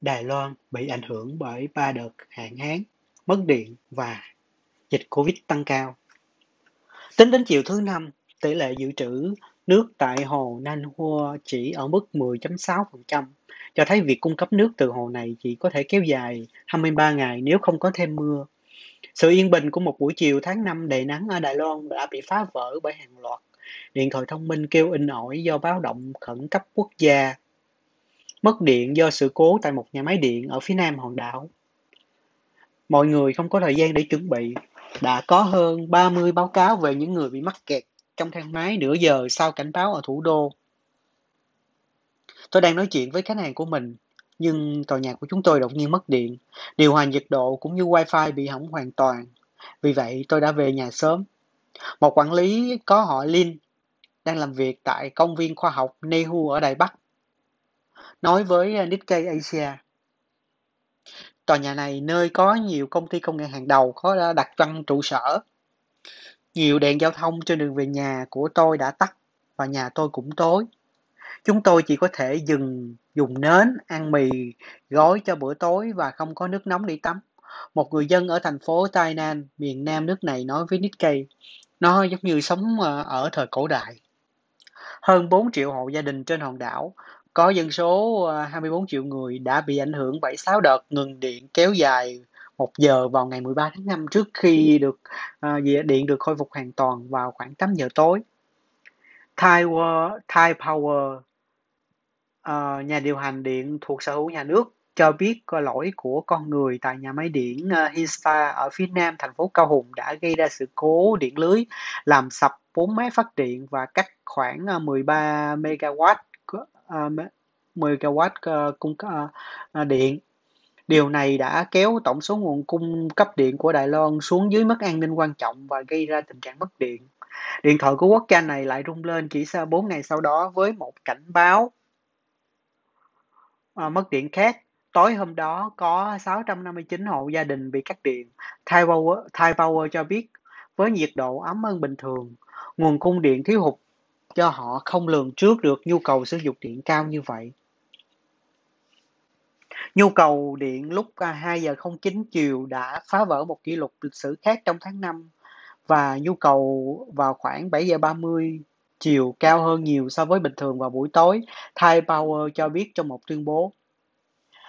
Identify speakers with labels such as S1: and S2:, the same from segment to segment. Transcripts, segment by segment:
S1: Đài Loan bị ảnh hưởng bởi ba đợt hạn hán, mất điện và dịch Covid tăng cao. Tính đến chiều thứ Năm, tỷ lệ dự trữ nước tại hồ Nan Hua chỉ ở mức 10.6%, cho thấy việc cung cấp nước từ hồ này chỉ có thể kéo dài 23 ngày nếu không có thêm mưa. Sự yên bình của một buổi chiều tháng 5 đầy nắng ở Đài Loan đã bị phá vỡ bởi hàng loạt điện thoại thông minh kêu in ỏi do báo động khẩn cấp quốc gia. Mất điện do sự cố tại một nhà máy điện ở phía nam hòn đảo. Mọi người không có thời gian để chuẩn bị. Đã có hơn 30 báo cáo về những người bị mắc kẹt trong thang máy nửa giờ sau cảnh báo ở thủ đô. Tôi đang nói chuyện với khách hàng của mình, nhưng tòa nhà của chúng tôi đột nhiên mất điện. Điều hòa nhiệt độ cũng như wifi bị hỏng hoàn toàn. Vì vậy tôi đã về nhà sớm. Một quản lý có họ Lin đang làm việc tại công viên khoa học Nehu ở Đài Bắc. Nói với à, Nikkei Asia, tòa nhà này nơi có nhiều công ty công nghệ hàng đầu có đặt văn trụ sở. Nhiều đèn giao thông trên đường về nhà của tôi đã tắt và nhà tôi cũng tối. Chúng tôi chỉ có thể dừng dùng nến, ăn mì, gói cho bữa tối và không có nước nóng để tắm. Một người dân ở thành phố Tainan, miền nam nước này nói với Nikkei, nó giống như sống ờ, ở thời cổ đại. Hơn 4 triệu hộ gia đình trên hòn đảo, có dân số à, 24 triệu người đã bị ảnh hưởng bởi 6 đợt ngừng điện kéo dài một giờ vào ngày 13 tháng 5 trước khi được uh, điện được khôi phục hoàn toàn vào khoảng 8 giờ tối. Thai, Thai Power, uh, nhà điều hành điện thuộc sở hữu nhà nước, cho biết lỗi của con người tại nhà máy điện uh, Hista ở phía nam thành phố Cao Hùng đã gây ra sự cố điện lưới, làm sập bốn máy phát điện và cắt khoảng 13 MW uh, 10 kW uh, cung uh, điện Điều này đã kéo tổng số nguồn cung cấp điện của Đài Loan xuống dưới mức an ninh quan trọng và gây ra tình trạng mất điện. Điện thoại của quốc gia này lại rung lên chỉ sau 4 ngày sau đó với một cảnh báo à, mất điện khác. Tối hôm đó có 659 hộ gia đình bị cắt điện. Thai Power, Thai Power cho biết với nhiệt độ ấm hơn bình thường, nguồn cung điện thiếu hụt cho họ không lường trước được nhu cầu sử dụng điện cao như vậy. Nhu cầu điện lúc à, 2 giờ 09 chiều đã phá vỡ một kỷ lục lịch sử khác trong tháng 5 và nhu cầu vào khoảng 7 giờ 30 chiều cao hơn nhiều so với bình thường vào buổi tối, Thai Power cho biết trong một tuyên bố.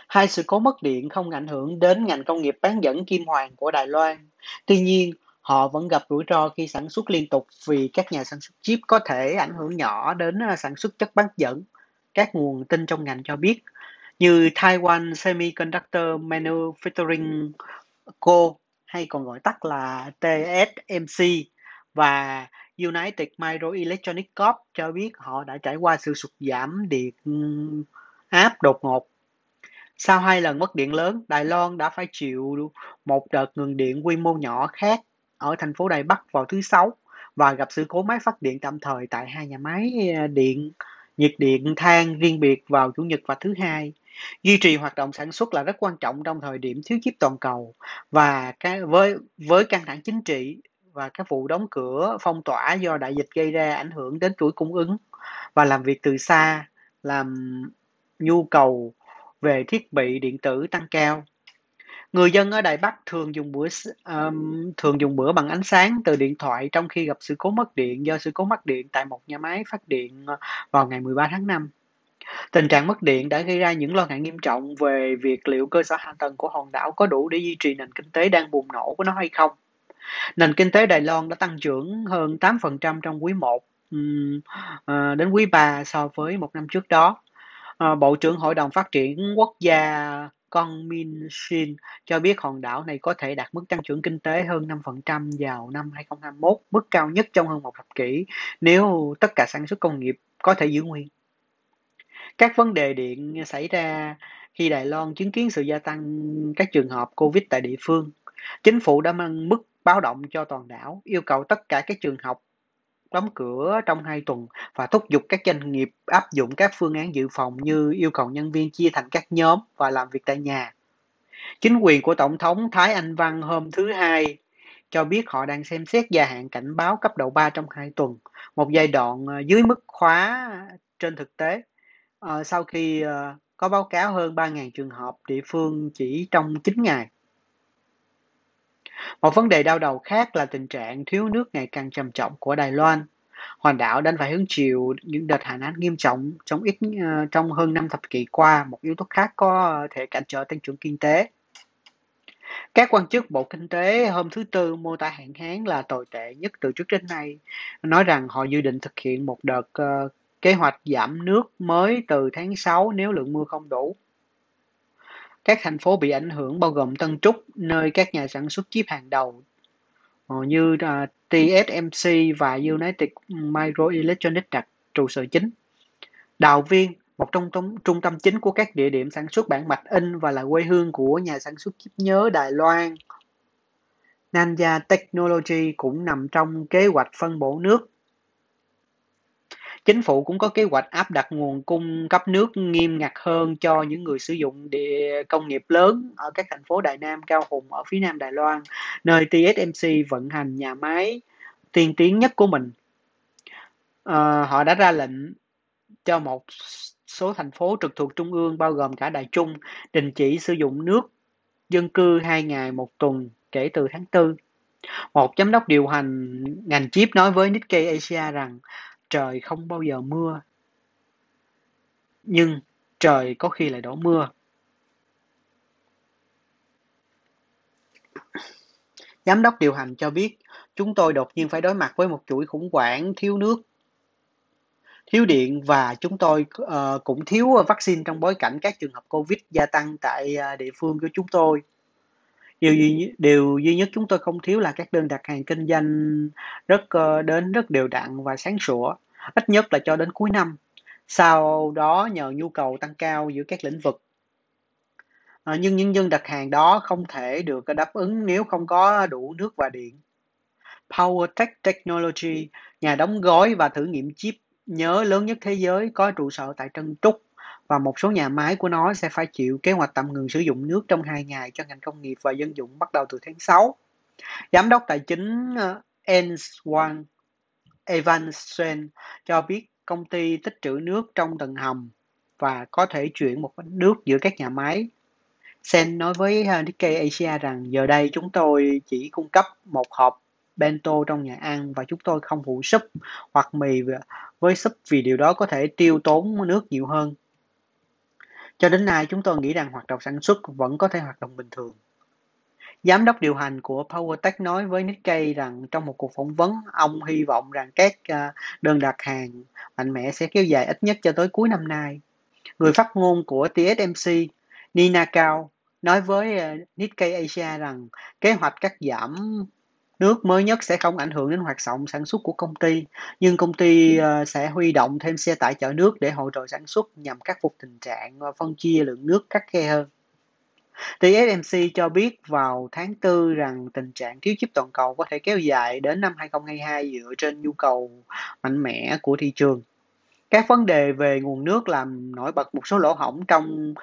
S1: Hai sự cố mất điện không ảnh hưởng đến ngành công nghiệp bán dẫn kim hoàn của Đài Loan. Tuy nhiên, họ vẫn gặp rủi ro khi sản xuất liên tục vì các nhà sản xuất chip có thể ảnh hưởng nhỏ đến ờ, sản xuất chất bán dẫn. Các nguồn tin trong ngành cho biết như Taiwan Semiconductor Manufacturing Co hay còn gọi tắt là TSMC và United Microelectronics Corp cho biết họ đã trải qua sự sụt giảm điện áp đột ngột. Sau hai lần mất điện lớn, Đài Loan đã phải chịu một đợt ngừng điện quy mô nhỏ khác ở thành phố Đài Bắc vào thứ Sáu và gặp sự cố máy phát điện tạm thời tại hai nhà máy à, điện, nhiệt điện, than riêng biệt vào Chủ nhật và thứ hai. Duy trì hoạt động sản xuất là rất quan trọng trong thời điểm thiếu chip toàn cầu và cái, với với căng thẳng chính trị và các vụ đóng cửa, phong tỏa do đại dịch gây ra ảnh hưởng đến chuỗi cung ứng và làm việc từ xa, làm nhu cầu về thiết bị điện tử tăng cao. Người dân ở Đài Bắc thường dùng bữa um, thường dùng bữa bằng ánh sáng từ điện thoại trong khi gặp sự cố mất điện do sự cố mất điện tại một nhà máy phát điện ờ, vào ngày 13 tháng 5. Tình trạng mất điện đã gây ra những lo ngại nghiêm trọng về việc liệu cơ sở hạ tầng của hòn đảo có đủ để duy trì nền kinh tế đang bùng nổ của nó hay không. Nền kinh tế Đài Loan đã tăng trưởng hơn 8% trong quý 1 ờ, đến quý 3 so với một năm trước đó. Ờ, Bộ trưởng Hội đồng Phát triển Quốc gia con Min Shin cho biết hòn đảo này có thể đạt mức tăng trưởng kinh tế hơn 5% vào năm 2021, mức cao nhất trong hơn một thập kỷ nếu tất cả sản xuất công nghiệp có thể giữ nguyên. Các vấn đề điện xảy ra khi Đài Loan chứng kiến sự gia tăng các trường hợp Covid tại địa phương. Chính phủ đã mang mức báo động cho toàn đảo, yêu cầu tất cả các trường học đóng cửa trong hai tuần và thúc giục các doanh nghiệp áp dụng các phương án dự phòng như yêu cầu nhân viên chia thành các nhóm và làm việc tại nhà. Chính quyền của Tổng thống Thái Anh Văn hôm thứ Hai cho biết họ đang xem xét gia hạn cảnh báo cấp độ 3 trong hai tuần, một giai đoạn ờ, dưới mức khóa trên thực tế. Ờ, sau khi ờ, có báo cáo hơn 3.000 trường hợp địa phương chỉ trong 9 ngày. Một vấn đề đau đầu khác là tình trạng thiếu nước ngày càng trầm trọng của Đài Loan. Hòn đảo đang phải hứng chịu những đợt hạn hán nghiêm trọng trong ít ờ, trong hơn năm thập kỷ qua, một yếu tố khác có thể cản trở tăng trưởng kinh tế. Các quan chức Bộ Kinh tế hôm thứ Tư mô tả hạn hán là tồi tệ nhất từ trước đến nay, nói rằng họ dự định thực hiện một đợt uh, kế hoạch giảm nước mới từ tháng 6 nếu lượng mưa không đủ. Các thành phố bị ảnh hưởng bao gồm Tân Trúc, nơi các nhà sản xuất chip hàng đầu ờ, như à, uh, TSMC và United Microelectronics đặt trụ sở chính. Đào Viên, một trong tống trung tâm chính của các địa điểm sản xuất bản mạch in và là quê hương của nhà sản xuất chip nhớ Đài Loan. Nanya Technology cũng nằm trong kế hoạch phân bổ nước Chính phủ cũng có kế hoạch áp đặt nguồn cung cấp nước nghiêm ngặt hơn cho những người sử dụng địa công nghiệp lớn ở các thành phố Đại Nam, Cao Hùng ở phía nam Đài Loan, nơi TSMC vận hành nhà máy tiên tiến nhất của mình. À, họ đã ra lệnh cho một số thành phố trực thuộc trung ương bao gồm cả Đài Trung đình chỉ sử dụng nước dân cư hai ngày một tuần kể từ tháng 4. Một giám đốc điều hành ngành chip nói với Nikkei Asia rằng trời không bao giờ mưa. Nhưng trời có khi lại đổ mưa. Giám đốc điều hành cho biết chúng tôi đột nhiên phải đối mặt với một chuỗi khủng hoảng thiếu nước thiếu điện và chúng tôi uh, cũng thiếu vaccine trong bối cảnh các trường hợp covid gia tăng tại uh, địa phương của chúng tôi điều duy điều duy nhất chúng tôi không thiếu là các đơn đặt hàng kinh doanh rất ờ, đến rất đều đặn và sáng sủa ít nhất là cho đến cuối năm. Sau đó nhờ nhu cầu tăng cao giữa các lĩnh vực. À, nhưng những dân đặt hàng đó không thể được đáp ứng nếu không có đủ nước và điện. PowerTech Technology nhà đóng gói và thử nghiệm chip nhớ lớn nhất thế giới có trụ sở tại Trân Trúc và một số nhà máy của nó sẽ phải chịu kế hoạch tạm ngừng sử dụng nước trong hai ngày cho ngành công nghiệp và dân dụng bắt đầu từ tháng 6. Giám đốc tài chính ờ, Enswan Evansen cho biết công ty tích trữ nước trong tầng hầm và có thể chuyển một nước giữa các nhà máy. Sen nói với ờ, Nikkei Asia rằng giờ đây chúng tôi chỉ cung cấp một hộp bento trong nhà ăn và chúng tôi không phụ súp hoặc mì với súp vì điều đó có thể tiêu tốn nước nhiều hơn. Cho đến nay, chúng tôi nghĩ rằng hoạt động sản xuất vẫn có thể hoạt động bình thường. Giám đốc điều hành của PowerTech nói với Nikkei rằng trong một cuộc phỏng vấn, ông hy vọng rằng các à, đơn đặt hàng mạnh mẽ sẽ kéo dài ít nhất cho tới cuối năm nay. Người phát ngôn của TSMC, Nina Cao, nói với à, Nikkei Asia rằng kế hoạch cắt giảm nước mới nhất sẽ không ảnh hưởng đến hoạt động sản xuất của công ty, nhưng công ty à, sẽ huy động thêm xe tải chở nước để hỗ trợ sản xuất nhằm khắc phục tình trạng phân chia lượng nước khắc khe hơn. TSMC cho biết vào tháng 4 rằng tình trạng thiếu chip toàn cầu có thể kéo dài đến năm 2022 dựa trên nhu cầu mạnh mẽ của thị trường. Các vấn đề về nguồn nước làm nổi bật một số lỗ hổng trong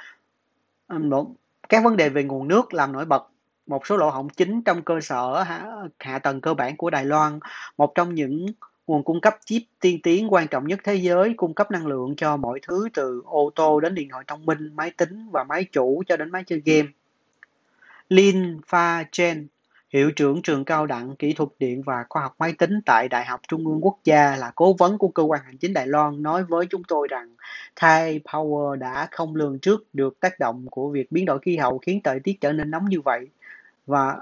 S1: các vấn đề về nguồn nước làm nổi bật một số lỗ hổng chính trong cơ sở hạ, hạ tầng cơ bản của Đài Loan, một trong những nguồn cung cấp chip tiên tiến quan trọng nhất thế giới, cung cấp năng lượng cho mọi thứ từ ô tô đến điện thoại thông minh, máy tính và máy chủ cho đến máy chơi game. Lin Fa-chen, hiệu trưởng trường cao đẳng kỹ thuật điện và khoa học máy tính tại Đại học Trung ương Quốc gia là cố vấn của cơ quan hành chính Đài Loan nói với chúng tôi rằng Thai Power đã không lường trước được tác động của việc biến đổi khí hậu khiến thời tiết trở nên nóng như vậy và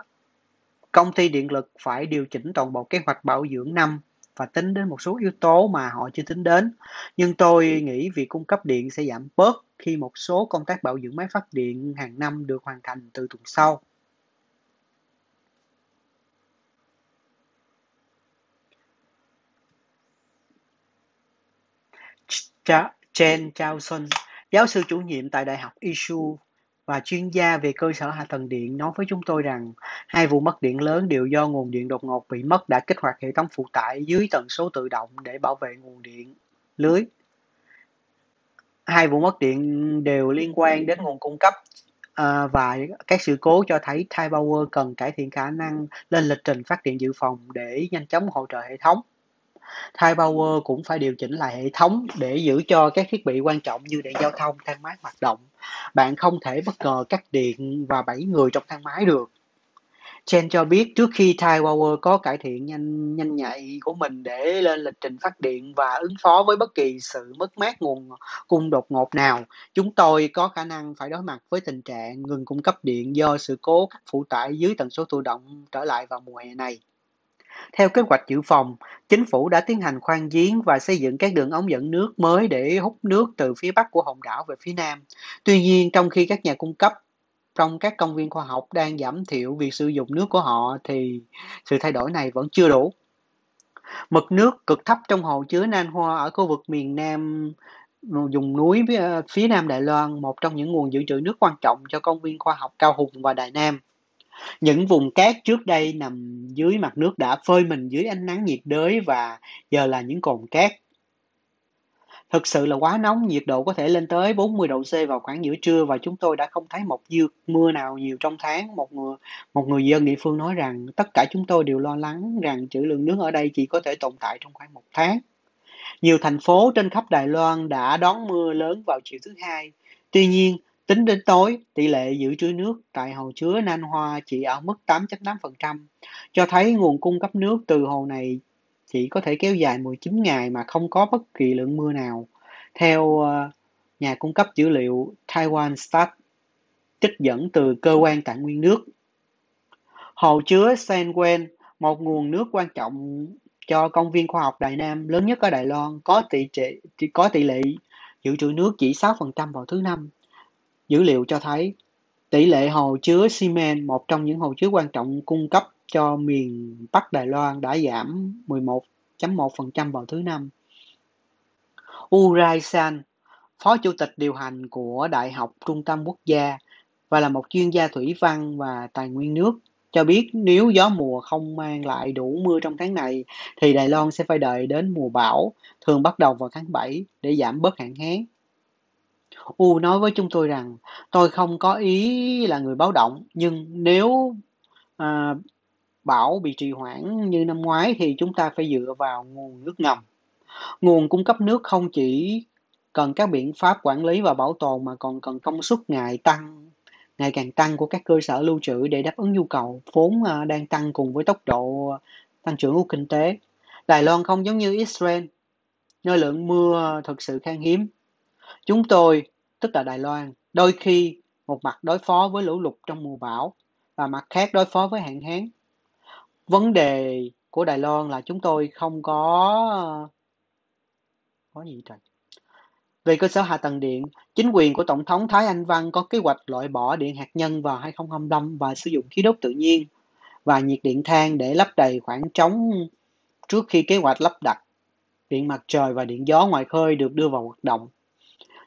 S1: công ty điện lực phải điều chỉnh toàn bộ kế hoạch bảo dưỡng năm và tính đến một số yếu tố mà họ chưa tính đến. Nhưng tôi nghĩ việc cung cấp điện sẽ giảm bớt khi một số công tác bảo dưỡng máy phát điện hàng năm được hoàn thành từ tuần sau. Chen Chao Sun, giáo sư chủ nhiệm tại Đại học Isu và chuyên gia về cơ sở hạ tầng điện nói với chúng tôi rằng hai vụ mất điện lớn đều do nguồn điện đột ngột bị mất đã kích hoạt hệ thống phụ tải dưới tần số tự động để bảo vệ nguồn điện lưới. Hai vụ mất điện đều liên quan đến nguồn cung cấp ờ, và các sự cố cho thấy Thai Power cần cải thiện khả năng lên lịch trình phát điện dự phòng để nhanh chóng hỗ trợ hệ thống. Thai Power cũng phải điều chỉnh lại hệ thống để giữ cho các thiết bị quan trọng như điện giao thông, thang máy hoạt động bạn không thể bất ngờ cắt điện và 7 người trong thang máy được. Chen cho biết trước khi Power có cải thiện nhanh nhanh nhạy của mình để lên lịch trình phát điện và ứng phó với bất kỳ sự mất mát nguồn cung đột ngột nào, chúng tôi có khả năng phải đối mặt với tình trạng ngừng cung cấp điện do sự cố cắt phụ tải dưới tần số tự động trở lại vào mùa hè này. Theo kế hoạch dự phòng, chính phủ đã tiến hành khoan giếng và xây dựng các đường ống dẫn nước mới để hút nước từ phía bắc của hòn đảo về phía nam. Tuy nhiên, trong khi các nhà cung cấp trong các công viên khoa học đang giảm thiểu việc sử dụng nước của họ thì sự thay đổi này vẫn chưa đủ. Mực nước cực thấp trong hồ chứa Nan Hoa ở khu vực miền Nam vùng núi phía Nam Đài Loan, một trong những nguồn dự trữ nước quan trọng cho công viên khoa học Cao Hùng và Đài Nam. Những vùng cát trước đây nằm dưới mặt nước đã phơi mình dưới ánh nắng nhiệt đới và giờ là những cồn cát. Thực sự là quá nóng, nhiệt độ có thể lên tới 40 độ C vào khoảng giữa trưa và chúng tôi đã không thấy một dư mưa nào nhiều trong tháng. Một người, một người dân địa phương nói rằng tất cả chúng tôi đều lo lắng rằng trữ lượng nước ở đây chỉ có thể tồn tại trong khoảng một tháng. Nhiều thành phố trên khắp Đài Loan đã đón mưa lớn vào chiều thứ hai. Tuy nhiên, Tính đến tối, tỷ lệ dự trữ nước tại hồ chứa Nan Hoa chỉ ở mức 8.8%, cho thấy nguồn cung cấp nước từ hồ này chỉ có thể kéo dài 19 ngày mà không có bất kỳ lượng mưa nào. Theo ờ, nhà cung cấp dữ liệu Taiwan Stat, trích dẫn từ cơ quan tài nguyên nước. Hồ chứa San Wen, một nguồn nước quan trọng cho công viên khoa học Đài Nam lớn nhất ở Đài Loan, có tỷ, trị, có tỷ lệ dự trữ nước chỉ 6% vào thứ năm. Dữ liệu cho thấy tỷ lệ hồ chứa xi men, một trong những hồ chứa quan trọng cung cấp cho miền Bắc Đài Loan đã giảm 11.1% vào thứ năm. Urai San, Phó Chủ tịch điều hành của Đại học Trung tâm Quốc gia và là một chuyên gia thủy văn và tài nguyên nước, cho biết nếu gió mùa không mang lại đủ mưa trong tháng này thì Đài Loan sẽ phải đợi đến mùa bão, thường bắt đầu vào tháng 7 để giảm bớt hạn hán. U nói với chúng tôi rằng tôi không có ý là người báo động, nhưng nếu à, bão bị trì hoãn như năm ngoái thì chúng ta phải dựa vào nguồn nước ngầm. Nguồn cung cấp nước không chỉ cần các biện pháp quản lý và bảo tồn mà còn cần công suất ngày tăng ngày càng tăng của các cơ sở lưu trữ để đáp ứng nhu cầu vốn à, đang tăng cùng với tốc độ tăng trưởng của kinh tế. Đài Loan không giống như Israel, nơi lượng mưa thực sự khan hiếm. Chúng tôi tức là Đài Loan, đôi khi một mặt đối phó với lũ lụt trong mùa bão và mặt khác đối phó với hạn hán. Vấn đề của Đài Loan là chúng tôi không có có gì trời. Về cơ sở hạ tầng điện, chính quyền của Tổng thống Thái Anh Văn có kế hoạch loại bỏ điện hạt nhân vào 2025 và sử dụng khí đốt tự nhiên và nhiệt điện than để lấp đầy khoảng trống trước khi kế hoạch lắp đặt điện mặt trời và điện gió ngoài khơi được đưa vào hoạt động.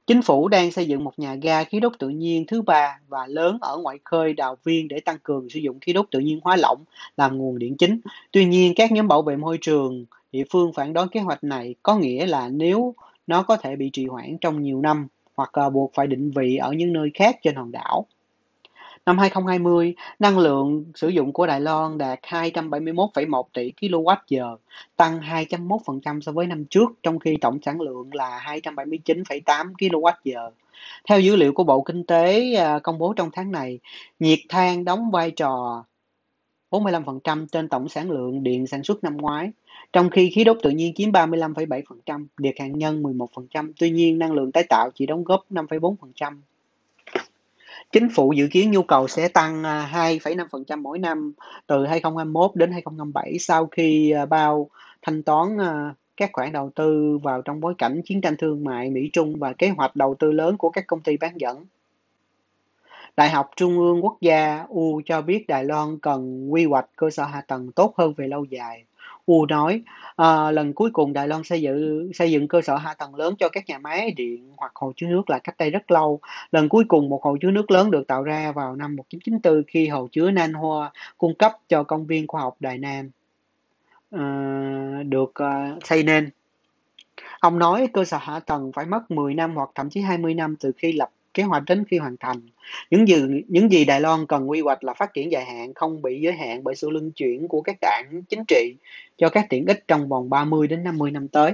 S1: Chính phủ đang xây dựng một nhà ga khí đốt tự nhiên thứ ba và lớn ở ngoại khơi Đào Viên để tăng cường sử dụng khí đốt tự nhiên hóa lỏng làm nguồn điện chính. Tuy nhiên, các nhóm bảo vệ môi trường địa phương phản đối kế hoạch này có nghĩa là nếu nó có thể bị trì hoãn trong nhiều năm hoặc à, buộc phải định vị ở những nơi khác trên hòn đảo. Năm 2020, năng lượng sử dụng của Đài Loan đạt 271,1 tỷ kWh, tăng 2.1% so với năm trước, trong khi tổng sản lượng là 279,8 kWh. Theo dữ liệu của Bộ Kinh tế à, công bố trong tháng này, nhiệt than đóng vai trò 45% trên tổng sản lượng điện sản xuất năm ngoái, trong khi khí đốt tự nhiên chiếm 35,7%, điện hạt nhân 11%, tuy nhiên năng lượng tái tạo chỉ đóng góp 5,4%. Chính phủ dự kiến nhu cầu sẽ tăng à, 2,5% mỗi năm từ 2021 đến 2027 sau khi à, bao thanh toán à, các khoản đầu tư vào trong bối cảnh chiến tranh thương mại Mỹ-Trung và kế hoạch đầu tư lớn của các công ty bán dẫn. Đại học Trung ương Quốc gia U cho biết Đài Loan cần quy hoạch cơ sở hạ tầng tốt hơn về lâu dài. Wu nói, à, lần cuối cùng Đài Loan xây dựng xây dựng cơ sở hạ tầng lớn cho các nhà máy điện hoặc hồ chứa nước là cách đây rất lâu. Lần cuối cùng một hồ chứa nước lớn được tạo ra vào năm 1994 khi hồ chứa Nan Hoa cung cấp cho công viên khoa học Đài Nam à, được à, xây nên. Ông nói cơ sở hạ tầng phải mất 10 năm hoặc thậm chí 20 năm từ khi lập kế hoạch đến khi hoàn thành. Những gì, những gì Đài Loan cần quy hoạch là phát triển dài hạn, không bị giới hạn bởi sự luân chuyển của các đảng chính trị cho các tiện ích trong vòng 30 đến 50 năm tới.